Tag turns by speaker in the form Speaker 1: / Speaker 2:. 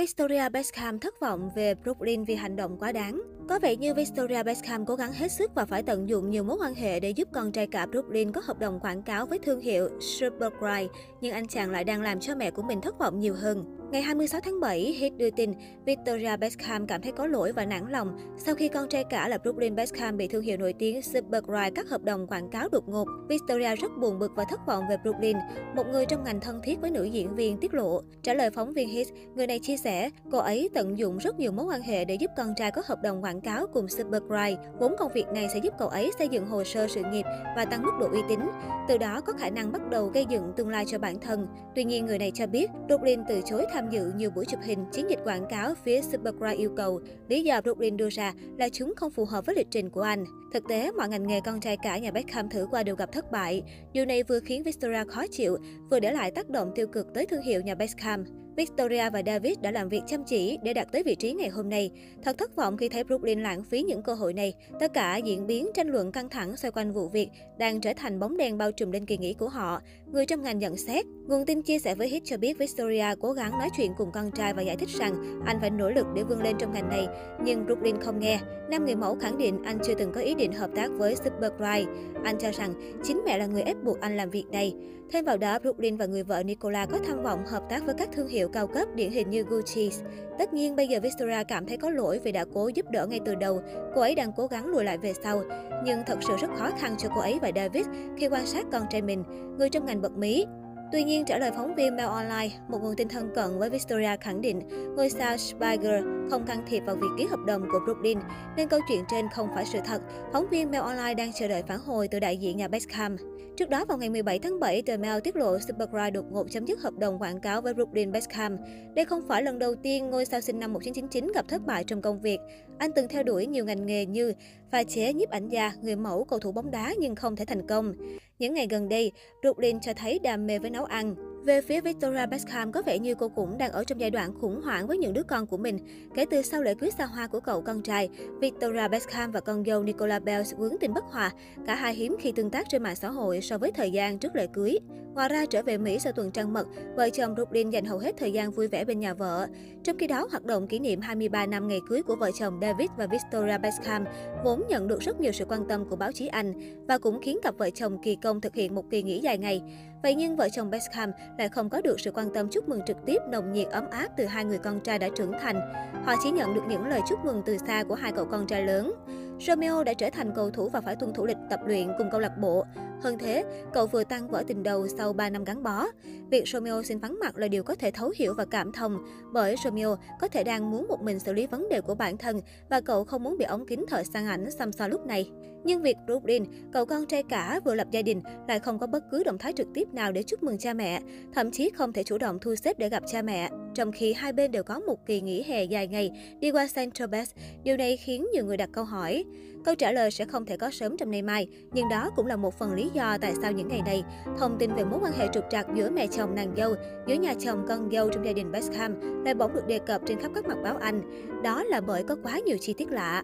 Speaker 1: Victoria Beckham thất vọng về Brooklyn vì hành động quá đáng. Có vẻ như Victoria Beckham cố gắng hết sức và phải tận dụng nhiều mối quan hệ để giúp con trai cả Brooklyn có hợp đồng quảng cáo với thương hiệu Supergride, nhưng anh chàng lại đang làm cho mẹ của mình thất vọng nhiều hơn. Ngày 26 tháng 7, Hit đưa tin Victoria Beckham cảm thấy có lỗi và nản lòng sau khi con trai cả là Brooklyn Beckham bị thương hiệu nổi tiếng Supergride cắt hợp đồng quảng cáo đột ngột. Victoria rất buồn bực và thất vọng về Brooklyn, một người trong ngành thân thiết với nữ diễn viên tiết lộ. Trả lời phóng viên Hit, người này chia sẻ, cô ấy tận dụng rất nhiều mối quan hệ để giúp con trai có hợp đồng quảng cáo cùng Supergride. Vốn công việc này sẽ giúp cậu ấy xây dựng hồ sơ sự nghiệp và tăng mức độ uy tín. Từ đó có khả năng bắt đầu gây dựng tương lai cho bản thân. Tuy nhiên, người này cho biết Brooklyn từ chối tham dự nhiều buổi chụp hình, chiến dịch quảng cáo phía Supergride yêu cầu. Lý do Brooklyn đưa ra là chúng không phù hợp với lịch trình của anh. Thực tế, mọi ngành nghề con trai cả nhà Beckham thử qua đều gặp thất bại. Điều này vừa khiến Victoria khó chịu, vừa để lại tác động tiêu cực tới thương hiệu nhà Beckham. Victoria và David đã làm việc chăm chỉ để đạt tới vị trí ngày hôm nay. Thật thất vọng khi thấy Brooklyn lãng phí những cơ hội này. Tất cả diễn biến tranh luận căng thẳng xoay quanh vụ việc đang trở thành bóng đen bao trùm lên kỳ nghỉ của họ. Người trong ngành nhận xét, nguồn tin chia sẻ với Hit cho biết Victoria cố gắng nói chuyện cùng con trai và giải thích rằng anh phải nỗ lực để vươn lên trong ngành này, nhưng Brooklyn không nghe. Nam người mẫu khẳng định anh chưa từng có ý định hợp tác với Supergride. Anh cho rằng chính mẹ là người ép buộc anh làm việc này. Thêm vào đó, Brooklyn và người vợ Nicola có tham vọng hợp tác với các thương hiệu cao cấp điển hình như Gucci. Tất nhiên, bây giờ Victoria cảm thấy có lỗi vì đã cố giúp đỡ ngay từ đầu. Cô ấy đang cố gắng lùi lại về sau. Nhưng thật sự rất khó khăn cho cô ấy và David khi quan sát con trai mình. Người trong ngành bật mí, Tuy nhiên, trả lời phóng viên Mail Online, một nguồn tin thân cận với Victoria khẳng định ngôi sao Spiger không can thiệp vào việc ký hợp đồng của Brooklyn, nên câu chuyện trên không phải sự thật. Phóng viên Mail Online đang chờ đợi phản hồi từ đại diện nhà Beckham. Trước đó, vào ngày 17 tháng 7, tờ Mail tiết lộ Supergride đột ngột chấm dứt hợp đồng quảng cáo với Brooklyn Beckham. Đây không phải lần đầu tiên ngôi sao sinh năm 1999 gặp thất bại trong công việc. Anh từng theo đuổi nhiều ngành nghề như pha chế, nhiếp ảnh gia, người mẫu, cầu thủ bóng đá nhưng không thể thành công. Những ngày gần đây, Brooklyn cho thấy đam mê với nấu ăn. Về phía Victoria Beckham, có vẻ như cô cũng đang ở trong giai đoạn khủng hoảng với những đứa con của mình. Kể từ sau lễ cưới xa hoa của cậu con trai, Victoria Beckham và con dâu Nicola Bells vướng tình bất hòa. Cả hai hiếm khi tương tác trên mạng xã hội so với thời gian trước lễ cưới. Ngoài ra, trở về Mỹ sau tuần trăng mật, vợ chồng Brooklyn dành hầu hết thời gian vui vẻ bên nhà vợ. Trong khi đó, hoạt động kỷ niệm 23 năm ngày cưới của vợ chồng David và Victoria Beckham vốn nhận được rất nhiều sự quan tâm của báo chí Anh và cũng khiến cặp vợ chồng kỳ công thực hiện một kỳ nghỉ dài ngày. Vậy nhưng vợ chồng Beckham lại không có được sự quan tâm chúc mừng trực tiếp nồng nhiệt ấm áp từ hai người con trai đã trưởng thành. Họ chỉ nhận được những lời chúc mừng từ xa của hai cậu con trai lớn. Romeo đã trở thành cầu thủ và phải tuân thủ lịch tập luyện cùng câu lạc bộ. Hơn thế, cậu vừa tăng vỡ tình đầu sau 3 năm gắn bó. Việc Romeo xin vắng mặt là điều có thể thấu hiểu và cảm thông, bởi Romeo có thể đang muốn một mình xử lý vấn đề của bản thân và cậu không muốn bị ống kính thợ sang ảnh xăm xoa lúc này. Nhưng việc Brooklyn, cậu con trai cả vừa lập gia đình, lại không có bất cứ động thái trực tiếp nào để chúc mừng cha mẹ, thậm chí không thể chủ động thu xếp để gặp cha mẹ. Trong khi hai bên đều có một kỳ nghỉ hè dài ngày đi qua Central Best, điều này khiến nhiều người đặt câu hỏi. Câu trả lời sẽ không thể có sớm trong nay mai, nhưng đó cũng là một phần lý do tại sao những ngày này, thông tin về mối quan hệ trục trặc giữa mẹ chồng nàng dâu, giữa nhà chồng con dâu trong gia đình Beckham lại bỗng được đề cập trên khắp các mặt báo Anh. Đó là bởi có quá nhiều chi tiết lạ.